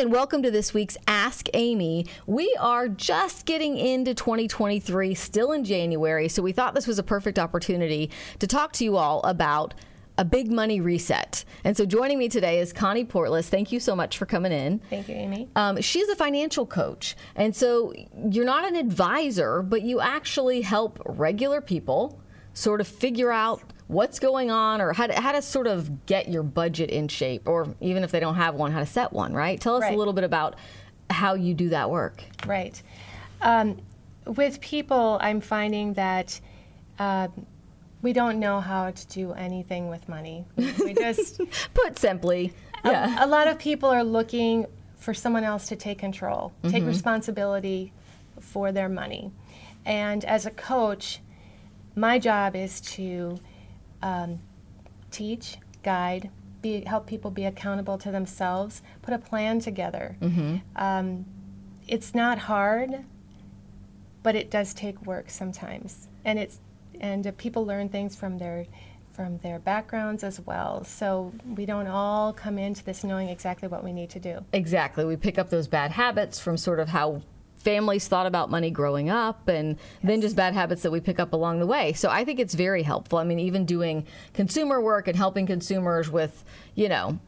And welcome to this week's Ask Amy. We are just getting into 2023, still in January, so we thought this was a perfect opportunity to talk to you all about a big money reset. And so joining me today is Connie Portless. Thank you so much for coming in. Thank you, Amy. Um, she's a financial coach. And so you're not an advisor, but you actually help regular people sort of figure out what's going on or how to, how to sort of get your budget in shape, or even if they don't have one, how to set one, right? Tell us Right. a little bit about how you do that work. Right. Um, with people, I'm finding that uh, we don't know how to do anything with money. We, just Put simply, a- yeah. a, lot of people are looking for someone else to take control, Mm-hmm. take responsibility for their money. And as a coach, my job is to um, teach, guide, be, help people be accountable to themselves, put a plan together. Um, it's not hard, but it does take work sometimes, and it's and uh, people learn things from their from their backgrounds as well. So we don't all come into this knowing exactly what we need to do. Exactly. We pick up those bad habits from sort of how families thought about money growing up and then just bad habits that we pick up along the way. So I think it's very helpful. I mean, even doing consumer work and helping consumers with, you know,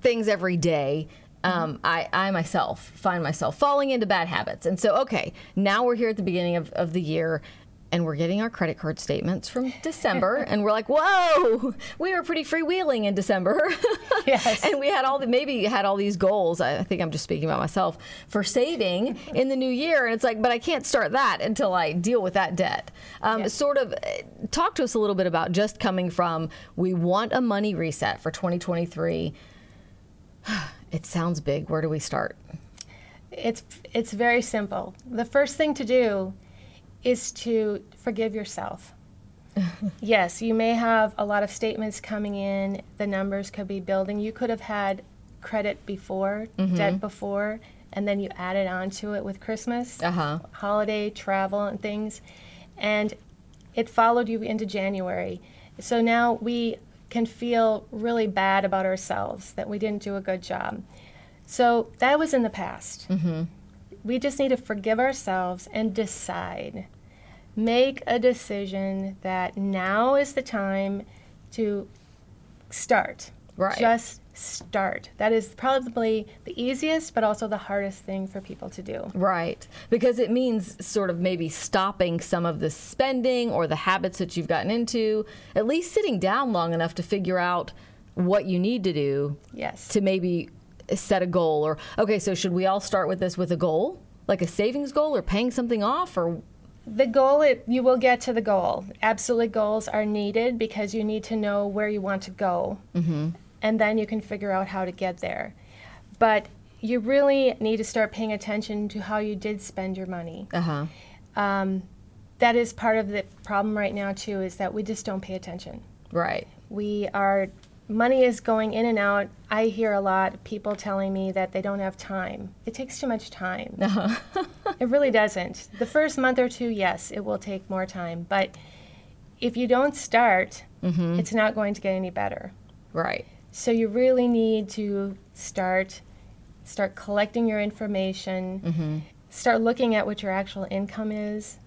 things every day. Um, I, I myself find myself falling into bad habits. And so, okay, now we're here at the beginning of, of the year and we're getting our credit card statements from December and we're like, whoa, we were pretty freewheeling in December. Yes. and we had all the, maybe had all these goals. I think I'm just speaking about myself for saving in the new year. And it's like, but I can't start that until I deal with that debt. Um, Sort of uh, talk to us a little bit about just coming from, we want a money reset for 2023. It sounds big. Where do we start? It's it's very simple. The first thing to do is to forgive yourself. yes, you may have a lot of statements coming in. The numbers could be building. You could have had credit before, debt before, and then you added on to it with Christmas, Uh-huh. holiday, travel, and things. And it followed you into January. So now we can feel really bad about ourselves that we didn't do a good job. So that was in the past. We just need to forgive ourselves and decide. Make a decision that now is the time to start. Right. Just start. That is probably the easiest, but also the hardest thing for people to do. Right. Because it means sort of maybe stopping some of the spending or the habits that you've gotten into, at least sitting down long enough to figure out what you need to do Yes. to maybe set a goal or okay so should we all start with this with a goal like a savings goal or paying something off or The goal, it, you will get to the goal. Absolutely, goals are needed because you need to know where you want to go. And then you can figure out how to get there. But you really need to start paying attention to how you did spend your money. uh-huh Um, that is part of the problem right now, too, is that we just don't pay attention. right We are, money is going in and out. I hear a lot of people telling me that they don't have time. It takes too much time. it really doesn't. The first month or two, yes, it will take more time. But if you don't start, mm-hmm. it's not going to get any better. right So you really need to start start collecting your information, mm-hmm. start looking at what your actual income is.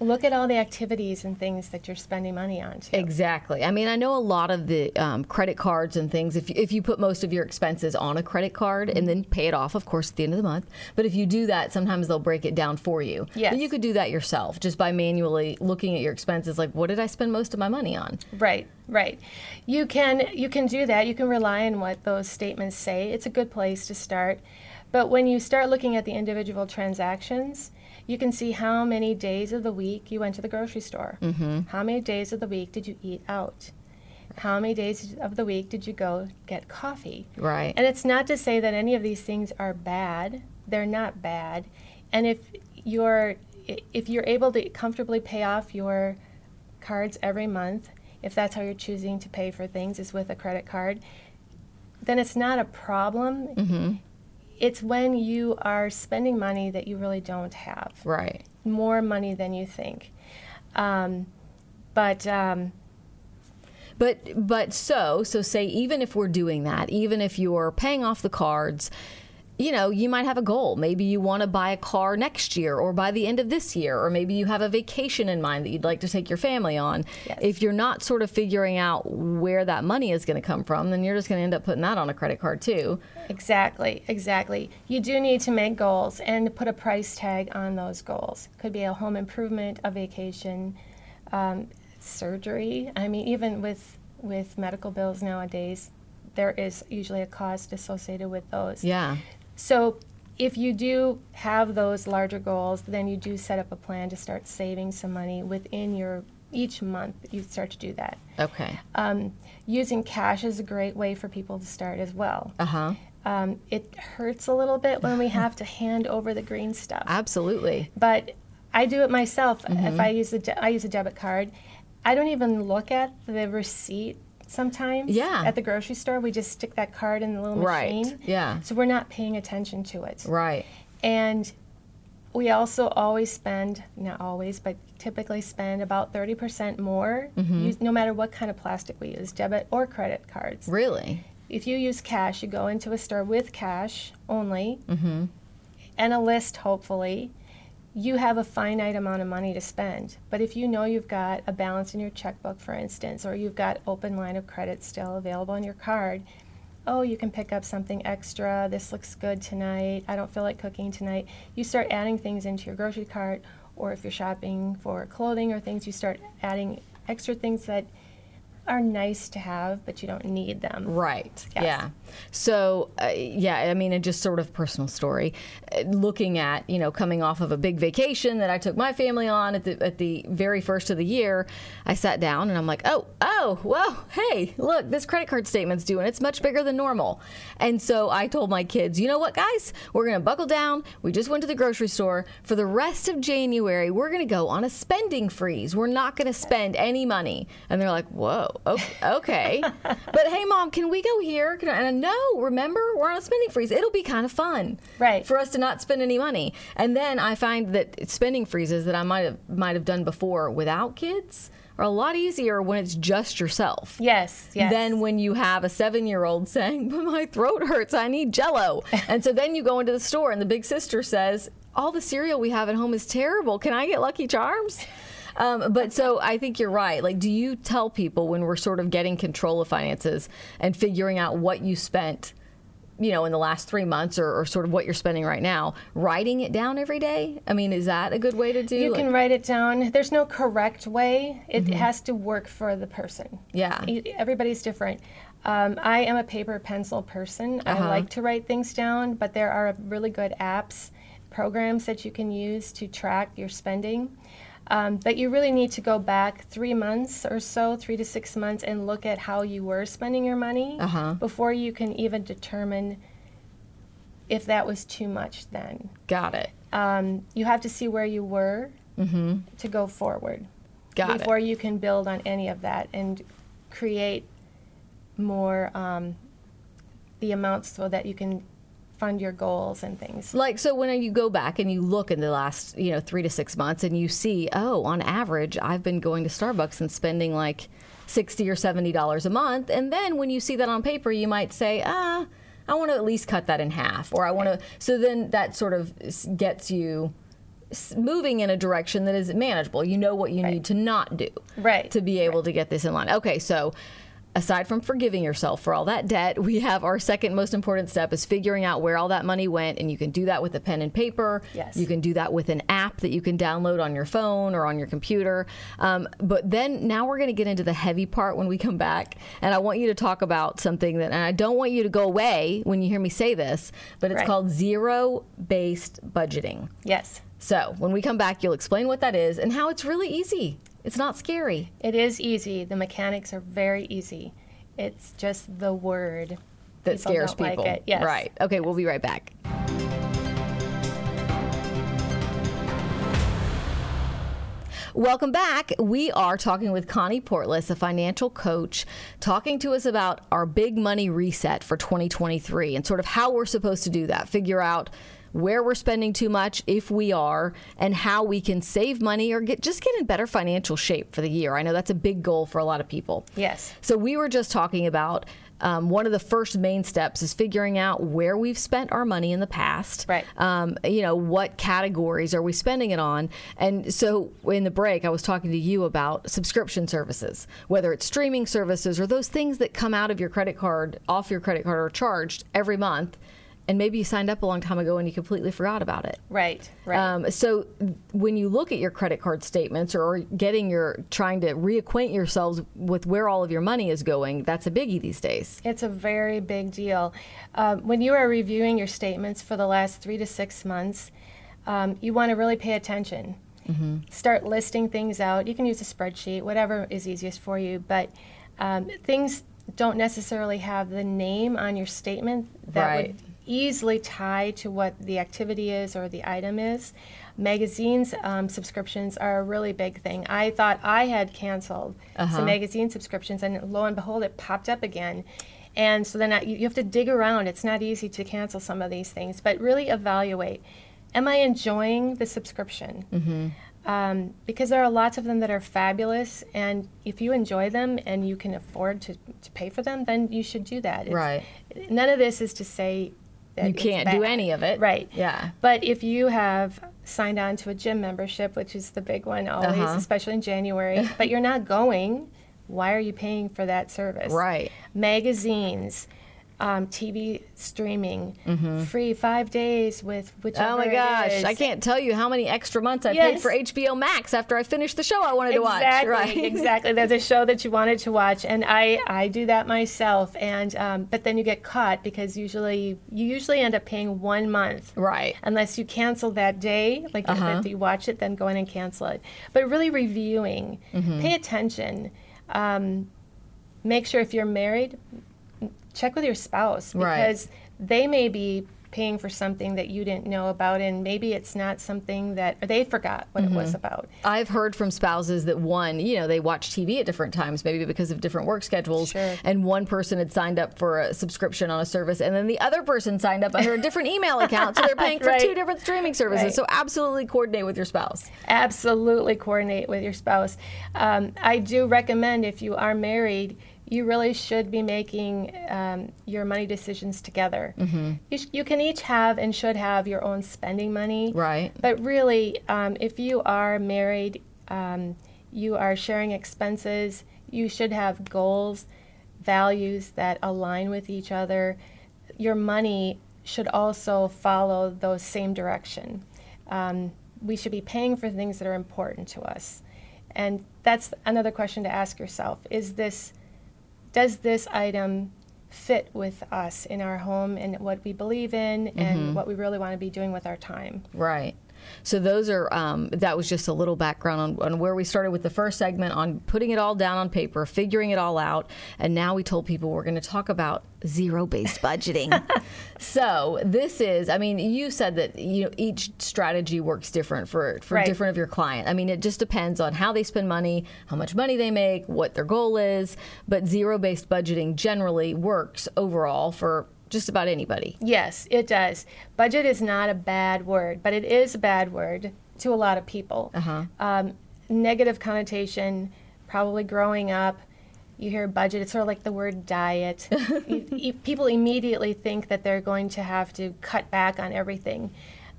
Look at all the activities and things that you're spending money on. Too. Exactly. I mean, I know a lot of the um, credit cards and things. If you, if you put most of your expenses on a credit card and then pay it off, of course, at the end of the month. But if you do that, sometimes they'll break it down for you. Yes. But you could do that yourself just by manually looking at your expenses. Like, what did I spend most of my money on? Right, right. You can you can do that. You can rely on what those statements say. It's a good place to start. But when you start looking at the individual transactions, You can see how many days of the week you went to the grocery store. Mm-hmm. How many days of the week did you eat out? How many days of the week did you go get coffee? Right. And it's not to say that any of these things are bad. They're not bad. And if you're if you're able to comfortably pay off your cards every month, if that's how you're choosing to pay for things is with a credit card, then it's not a problem. Mm-hmm. It's when you are spending money that you really don't have. Right. More money than you think. Um, but um, But but so so say even if we're doing that, even if you're paying off the cards, you know, you might have a goal. Maybe you want to buy a car next year or by the end of this year, or maybe you have a vacation in mind that you'd like to take your family on. Yes. If you're not sort of figuring out where that money is going to come from, then you're just going to end up putting that on a credit card too. Exactly, exactly. You do need to make goals and put a price tag on those goals. Could be a home improvement, a vacation, um, surgery. I mean, even with with medical bills nowadays, there is usually a cost associated with those. Yeah. So if you do have those larger goals, then you do set up a plan to start saving some money within your each month. You start to do that. Okay. Um, using cash is a great way for people to start as well. Uh huh. Um, it hurts a little bit when we have to hand over the green stuff, Absolutely. but I do it myself. Mm-hmm. If I use a de- I use a debit card, I don't even look at the receipt sometimes. Yeah. At the grocery store, we just stick that card in the little Right. machine. Yeah. So we're not paying attention to it. Right. And we also always spend, not always, but typically spend about 30% more, Mm-hmm. use, no matter what kind of plastic we use, debit or credit cards. Really. If you use cash, you go into a store with cash only Mm-hmm. and a list, hopefully. You have a finite amount of money to spend. But if you know you've got a balance in your checkbook, for instance, or you've got open line of credit still available on your card, oh, you can pick up something extra. This looks good tonight. I don't feel like cooking tonight. You start adding things into your grocery cart, or if you're shopping for clothing or things, you start adding extra things that are nice to have, but you don't need them. Right. Yes. Yeah. So, uh, yeah, I mean, it just sort of personal story. Uh, looking at, you know, coming off of a big vacation that I took my family on at the at the very first of the year, I sat down and I'm like, oh, oh, well, hey, look, this credit card statement's due and it's much bigger than normal. And so I told my kids, you know what, guys, we're gonna buckle down. We just went to the grocery store for the rest of January. We're gonna go on a spending freeze. We're not gonna spend any money. And they're like, whoa, Oh, okay. but hey, mom, can we go here? Can I, and no, remember, we're on a spending freeze. It'll be kind of fun, Right. for us to not spend any money. And then I find that spending freezes that I might have might have done before without kids are a lot easier when it's just yourself. Yes, yes. Than when you have a seven year old saying, But my throat hurts, I need jello. and so then you go into the store and the big sister says, All the cereal we have at home is terrible. Can I get Lucky Charms? Um, but so I think you're right. Like, do you tell people when we're sort of getting control of finances and figuring out what you spent, you know, in the last three months or, or sort of what you're spending right now, writing it down every day? I mean, is that a good way to do? You like- can write it down. There's no correct way. It has to work for the person. Yeah. Everybody's different. Um, I am a paper pencil person. I like to write things down, but there are really good apps, programs that you can use to track your spending. Um, but you really need to go back three months or so, three to six months, and look at how you were spending your money Uh-huh. before you can even determine if that was too much then Got it. um, you have to see where you were to go forward Mm-hmm. Got it. before you can build on any of that and create more um, the amounts so that you can fund your goals and things. Like so when you go back and you look in the last, you know, 3 to 6 months and you see, oh, on average I've been going to Starbucks and spending like 60 or 70 dollars a month and then when you see that on paper you might say, ah, I want to at least cut that in half or I want to so then that sort of gets you moving in a direction that is manageable. You know what you need to not do Right. to be able to get this in line. Okay, so aside from forgiving yourself for all that debt, we have our second most important step is figuring out where all that money went, and you can do that with a pen and paper. Yes. You can do that with an app that you can download on your phone or on your computer. Um, but then now we're going to get into the heavy part when we come back, and I want you to talk about something that, and I don't want you to go away when you hear me say this, but it's Right. called zero-based budgeting. Yes. So when we come back, you'll explain what that is and how it's really easy. It's not scary. It is easy. The mechanics are very easy. It's just the word That People scares like people. it, yes. Right. Okay, we'll be right back. Welcome back. We are talking with Connie Portless, a financial coach, talking to us about our big money reset for 2023 and sort of how we're supposed to do that. Figure out where we're spending too much, if we are, and how we can save money or get just get in better financial shape for the year. I know that's a big goal for a lot of people. Yes. So we were just talking about um, one of the first main steps is figuring out where we've spent our money in the past. Right. Um, you know, what categories are we spending it on? And so in the break, I was talking to you about subscription services, whether it's streaming services or those things that come out of your credit card, off your credit card, or charged every month. And maybe you signed up a long time ago and you completely forgot about it. Right, right. Um, so when you look at your credit card statements or getting your trying to reacquaint yourselves with where all of your money is going, that's a biggie these days. It's a very big deal. Um, when you are reviewing your statements for the last three to six months, um, you want to really pay attention. Start listing things out. You can use a spreadsheet, whatever is easiest for you, but um, things don't necessarily have the name on your statement that Right. would easily tie to what the activity is or the item is. Magazines um, subscriptions are a really big thing. I thought I had canceled some magazine subscriptions, and lo and behold, it popped up again. And so then I, you have to dig around. It's not easy to cancel some of these things, but really evaluate. Am I enjoying the subscription? Um, because there are lots of them that are fabulous, and if you enjoy them and you can afford to, to pay for them, then you should do that. It's- Right. None of this is to say that You can't do bad. any of it. Right. Yeah. But if you have signed on to a gym membership, which is the big one always, Uh-huh. especially in January, but you're not going, why are you paying for that service? Right. Magazines, um, TV streaming, free five days with whichever. Mm-hmm. Oh my gosh. I can't tell you how many extra months I paid for HBO Max after I finished the show I wanted to watch. Exactly, Right. exactly. There's a show that you wanted to watch, and I I do that myself. And um, but then you get caught because usually you usually end up paying one month, Right. Uh-huh. Unless you cancel that day, like if you watch it, then go in and cancel it. But really reviewing, Mm-hmm. pay attention. Um, make sure if you're married, check with your spouse Right. because they may be paying for something that you didn't know about and maybe it's not something that or they forgot what it was about I've heard from spouses that one, you know, they watch TV at different times, maybe because of different work schedules. Sure. And one person had signed up for a subscription on a service, and then the other person signed up under a different email account. So they're paying for Right. two different streaming services. Right. So absolutely coordinate with your spouse. absolutely coordinate with your spouse. Um, I do recommend if you are married, you really should be making um, your money decisions together. Mm-hmm. You, sh- you can each have and should have your own spending money. Right. But really, um, if you are married, um, you are sharing expenses, you should have goals, values that align with each other. Your money should also follow those same direction. Um, we should be paying for things that are important to us. And that's another question to ask yourself. Is this does this item fit with us in our home and what we believe in and mm-hmm. what we really want to be doing with our time? Right. So those are um, that was just a little background on, on where we started with the first segment on putting it all down on paper, figuring it all out, and now we told people we're going to talk about zero-based budgeting. so this is, I mean, you said that you know each strategy works different for for Right. different of your client. I mean, it just depends on how they spend money, how much money they make, what their goal is. But zero-based budgeting generally works overall for just about anybody. Yes, it does. Budget is not a bad word, but it is a bad word to a lot of people. Um, negative connotation, probably growing up. You hear budget, it's sort of like the word diet. you, you- people immediately think that they're going to have to cut back on everything.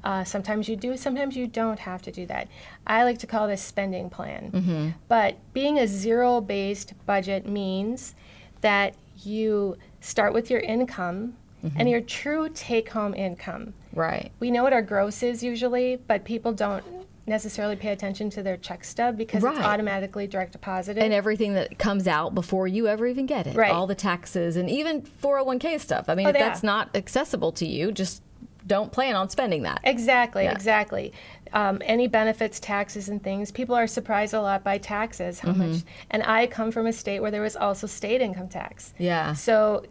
Uh, sometimes you do, sometimes you don't have to do that. I like to call this spending plan. But being a zero based budget means that you start with your income and mm-hmm. your true take home income. Right. We know what our gross is usually, but people don't necessarily pay attention to their check stub because Right. it's automatically direct deposited. and everything that comes out before you ever even get it. Right. All the taxes and even 401k stuff. I mean, Oh, if yeah. that's not accessible to you, just don't plan on spending that. Exactly, Yeah. exactly. Um, any benefits, taxes, and things. People are surprised a lot by taxes, how Mm-hmm. much. And I come from a state where there was also state income tax. Yeah. So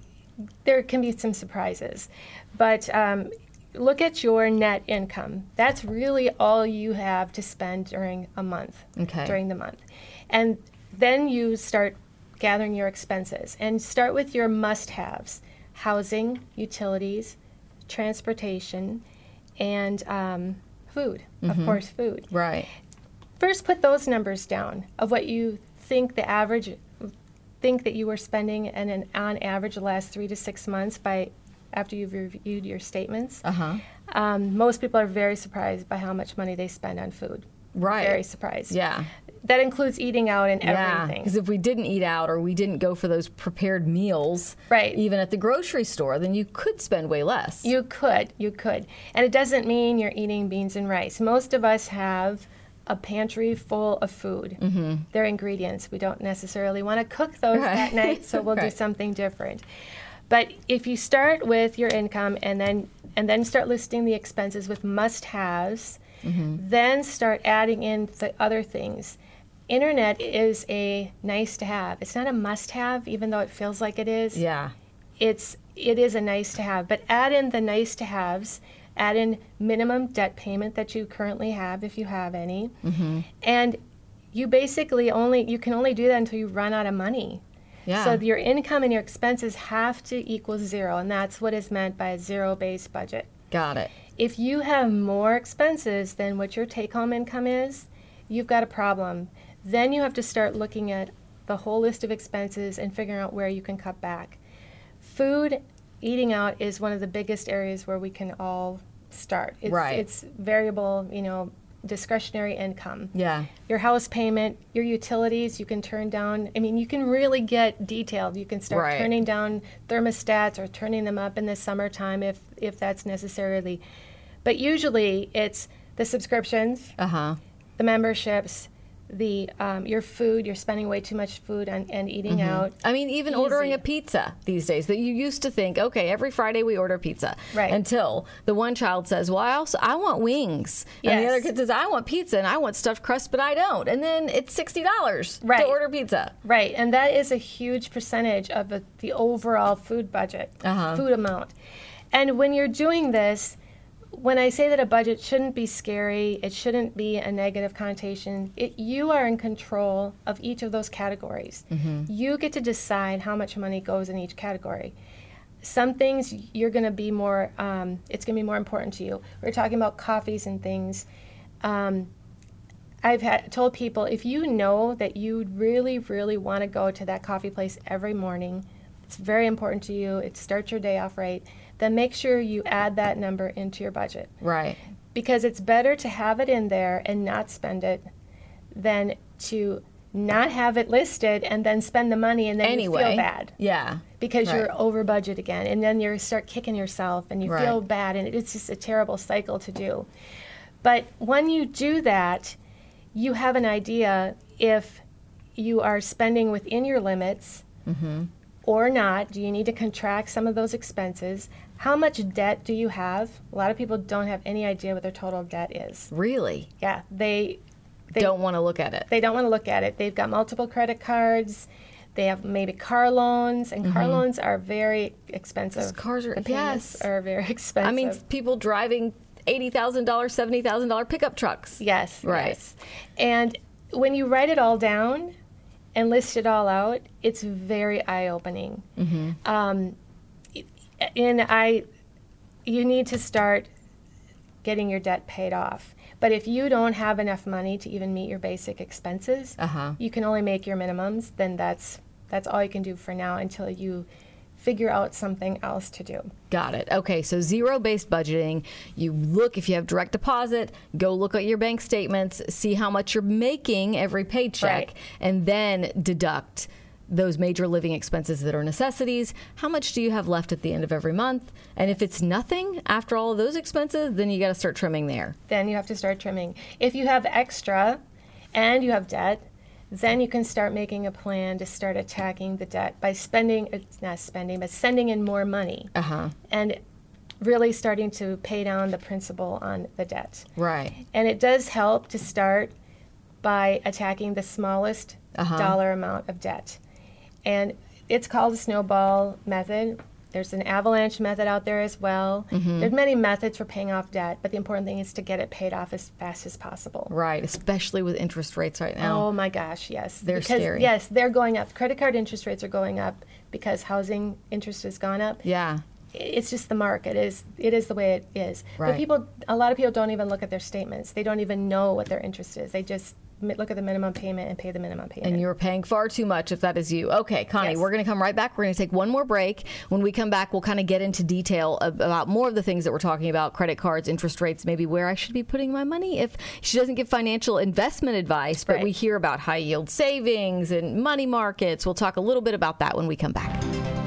there can be some surprises. But um, look at your net income. That's really all you have to spend during a month, Okay. during the month. And then you start gathering your expenses and start with your must haves housing, utilities, transportation, and um, food. Of course, food Right. first put those numbers down of what you think the average think that you were spending and an, on average the last three to six months by after you've reviewed your statements Uh huh. um, most people are very surprised by how much money they spend on food Right. very surprised Yeah. That includes eating out and Yeah, everything because if we didn't eat out or we didn't go for those prepared meals, Right. even at the grocery store, then you could spend way less. You could, you could. And it doesn't mean you're eating beans and rice. Most of us have a pantry full of food. Mm-hmm. They're ingredients. We don't necessarily want to cook those Right. that night, so we'll do something different. But if you start with your income and then and then start listing the expenses with must-haves, Mm-hmm. then start adding in the other things. Internet is a nice to have. It's not a must have, even though it feels like it is yeah. it's it is a nice to have but add in the nice to haves add in minimum debt payment that you currently have if you have any mm-hmm. and you basically only you can only do that until you run out of money Yeah. so your income and your expenses have to equal zero and that's what is meant by a zero based budget Got it. if you have more expenses than what your take home income is, you've got a problem. Then you have to start looking at the whole list of expenses and figuring out where you can cut back. Food, eating out is one of the biggest areas where we can all start. It's, Right. It's variable, you know, discretionary income Yeah. your house payment, your utilities, you can turn down. I mean, you can really get detailed. You can start Right. turning down thermostats or turning them up in the summertime if if that's necessarily. But usually, it's the subscriptions, Uh huh. the memberships, the um, your food. You're spending way too much food and, and eating out. I mean, even ordering a pizza these days that you used to think, okay, every Friday we order pizza. Right. Until the one child says, well, I also I want wings, and the other kid says, I want pizza and I want stuffed crust, but I don't, and then it's sixty dollars Right. to order pizza. Right, and that is a huge percentage of the, the overall food budget, Uh-huh. food amount. And when you're doing this, when I say that a budget shouldn't be scary, it shouldn't be a negative connotation. It, you are in control of each of those categories. You get to decide how much money goes in each category. Some things you're going to be more, um, it's going to be more important to you. We're talking about coffees and things. Um, I've had told people if you know that you really, really want to go to that coffee place every morning, it's very important to you, it starts your day off right, then make sure you add that number into your budget. Right. Because it's better to have it in there and not spend it than to not have it listed and then spend the money and then Anyway. you feel bad Yeah. because Right. you're over budget again and then you start kicking yourself and you feel bad and it's just a terrible cycle to do but when you do that you have an idea if you are spending within your limits Mm-hmm. Or not do you need to contract some of those expenses how much debt do you have a lot of people don't have any idea what their total debt is Really. yeah they they don't want to look at it. they don't want to look at it. They've got multiple credit cards. They have maybe car loans, and car mm-hmm. loans are very expensive. Cars are- yes. are very expensive. I mean, people driving eighty thousand dollars, seventy thousand dollar pickup trucks. yes, Right. yes. And when you write it all down and list it all out, it's very eye opening. Mm-hmm. Um, and I, you need to start getting your debt paid off. But if you don't have enough money to even meet your basic expenses, Uh-huh. you can only make your minimums. Then that's that's all you can do for now until you figure out something else to do. Got it. Okay, so zero based budgeting. You look, if you have direct deposit, go look at your bank statements, see how much you're making every paycheck, Right. and then deduct those major living expenses that are necessities. How much do you have left at the end of every month? And if it's nothing after all of those expenses, then you got to start trimming there. Then you have to start trimming. If you have extra and you have debt, then you can start making a plan to start attacking the debt by spending it's not spending but sending in more money Uh huh. and really starting to pay down the principal on the debt. Right. And it does help to start by attacking the smallest Uh-huh. dollar amount of debt. And it's called the snowball method. There's an avalanche method out there as well. Mm-hmm. There's many methods for paying off debt, but the important thing is to get it paid off as fast as possible. Right. Especially with interest rates right now. Oh my gosh, yes. They're because, scary. Yes, they're going up. Credit card interest rates are going up because housing interest has gone up. Yeah. It's just the market. It is it is the way it is. Right. But people a lot of people don't even look at their statements. They don't even know what their interest is. They just look at the minimum payment and pay the minimum payment. And you're paying far too much if that is you. Okay, Connie, Yes. we're going to come right back. We're going to take one more break. When we come back, we'll kind of get into detail about more of the things that we're talking about credit cards, interest rates, maybe where I should be putting my money. If she doesn't give financial investment advice, but Right. we hear about high yield savings and money markets. We'll talk a little bit about that when we come back.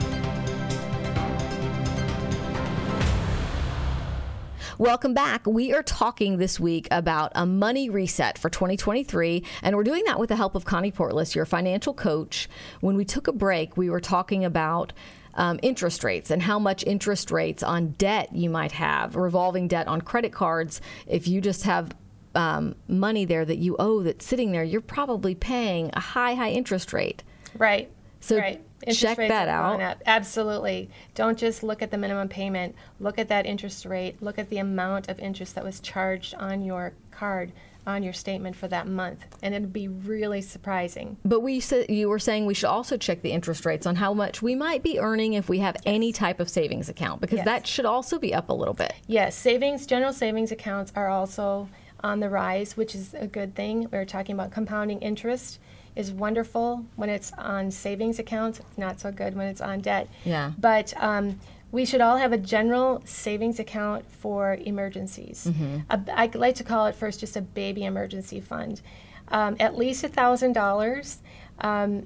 Welcome back. We are talking this week about a money reset for 2023, and we're doing that with the help of Connie Portless, your financial coach. When we took a break, we were talking about um, interest rates and how much interest rates on debt you might have, revolving debt on credit cards. If you just have um, money there that you owe that's sitting there, you're probably paying a high, high interest rate. Right. So right. Check rates that out. Absolutely. Don't just look at the minimum payment. Look at that interest rate. Look at the amount of interest that was charged on your card, on your statement for that month, and it'd be really surprising. But we said you were saying we should also check the interest rates on how much we might be earning if we have any type of savings account because Yes. that should also be up a little bit. Yes, savings, general savings accounts are also on the rise, which is a good thing. We were talking about compounding interest is wonderful when it's on savings accounts, not so good when it's on debt. Yeah. But um, we should all have a general savings account for emergencies. A- I like to call it first just a baby emergency fund. Um, at least a thousand dollars. Um,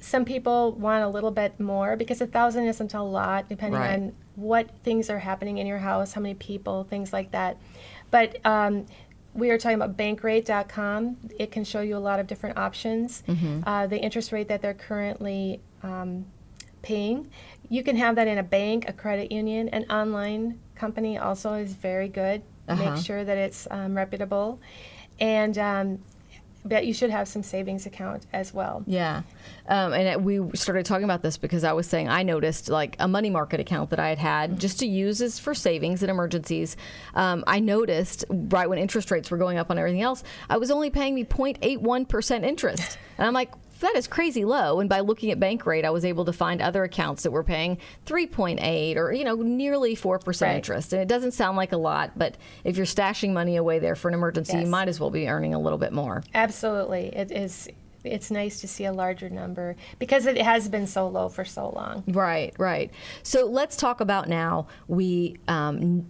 some people want a little bit more because a thousand isn't a lot, depending Right. on what things are happening in your house, how many people, things like that. But um, we are talking about bankrate.com. It can show you a lot of different options. Uh, the interest rate that they're currently um, paying. You can have that in a bank, a credit union, an online company also is very good. Uh-huh. Make sure that it's um, reputable. And um, but you should have some savings account as well. Yeah. Um, and we started talking about this because I was saying I noticed like a money market account that I had had just to use as for savings and emergencies. Um, I noticed right when interest rates were going up on everything else, I was only paying me 0.81% interest. And I'm like, that is crazy low. And by looking at bank rate, I was able to find other accounts that were paying 3.8 or, you know, nearly 4% Right. interest. And it doesn't sound like a lot, but if you're stashing money away there for an emergency, you might as well be earning a little bit more. Absolutely. It is it's nice to see a larger number because it has been so low for so long. Right, right. So let's talk about now. We um,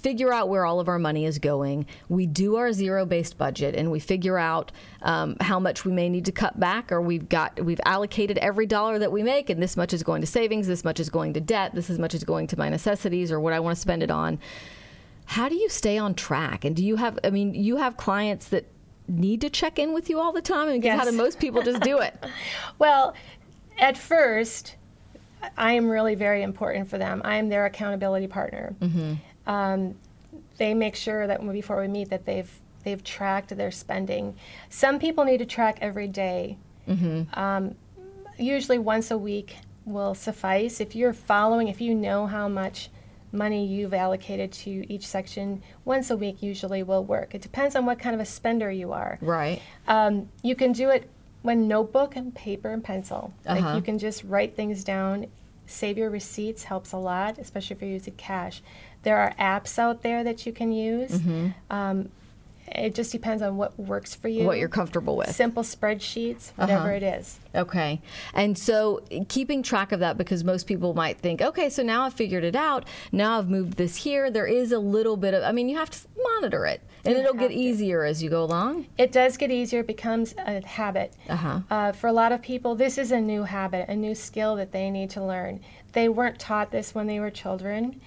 figure out where all of our money is going. We do our zero-based budget, and we figure out um, how much we may need to cut back, or we've got we've allocated every dollar that we make, and this much is going to savings, this much is going to debt, this as much is going to my necessities, or what I want to spend it on. How do you stay on track? And do you have? I mean, you have clients that need to check in with you all the time, and because how do most people just do it? Well, at first, I am really very important for them. I am their accountability partner. Um, they make sure that before we meet that they've they've tracked their spending. Some people need to track every day. Um, usually once a week will suffice. If you're following, if you know how much money you've allocated to each section, once a week usually will work. It depends on what kind of a spender you are. Right. Um, you can do it when notebook and paper and pencil. Uh-huh. Like you can just write things down. Save your receipts helps a lot, especially if you're using cash. There are apps out there that you can use. Mm-hmm. Um, it just depends on what works for you. What you're comfortable with. Simple spreadsheets, whatever Uh-huh. it is. Okay. And so keeping track of that because most people might think, okay, so now I've figured it out. Now I've moved this here. There is a little bit of, I mean, you have to monitor it and You it'll get to. easier as you go along. It does get easier. It becomes a habit. Uh-huh. Uh, for a lot of people, this is a new habit, a new skill that they need to learn. They weren't taught this when they were children,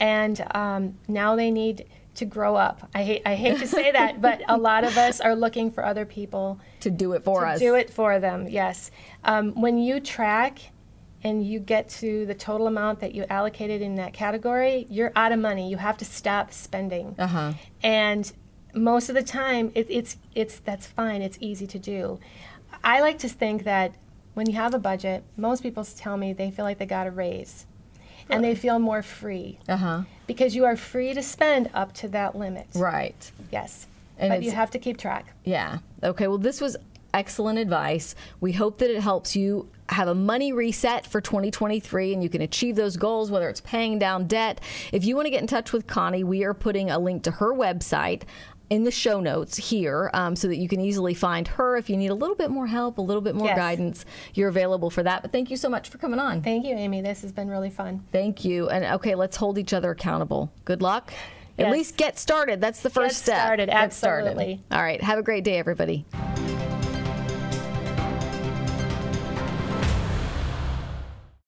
and um, now they need to grow up. I hate, I hate to say that, but a lot of us are looking for other people To do it for to us. do it for them. Yes, um, when you track, and you get to the total amount that you allocated in that category, you're out of money. You have to stop spending. Uh-huh. And most of the time, it, it's it's that's fine. It's easy to do. I like to think that when you have a budget, most people tell me they feel like they got a raise, and they feel more free Uh-huh. because you are free to spend up to that limit. Right. Yes, And but you have to keep track. Yeah. Okay. Well, this was excellent advice. We hope that it helps you have a money reset for 2023 and you can achieve those goals, whether it's paying down debt. If you want to get in touch with Connie, we are putting a link to her website in the show notes here um, so that you can easily find her if you need a little bit more help, a little bit more Yes. guidance. You're available for that. But thank you so much for coming on. Thank you, Amy. This has been really fun. Thank you. And okay, let's hold each other accountable. Good luck. At Yes. least get started. That's the first step. started, Get started. absolutely. All right. Have a great day, everybody.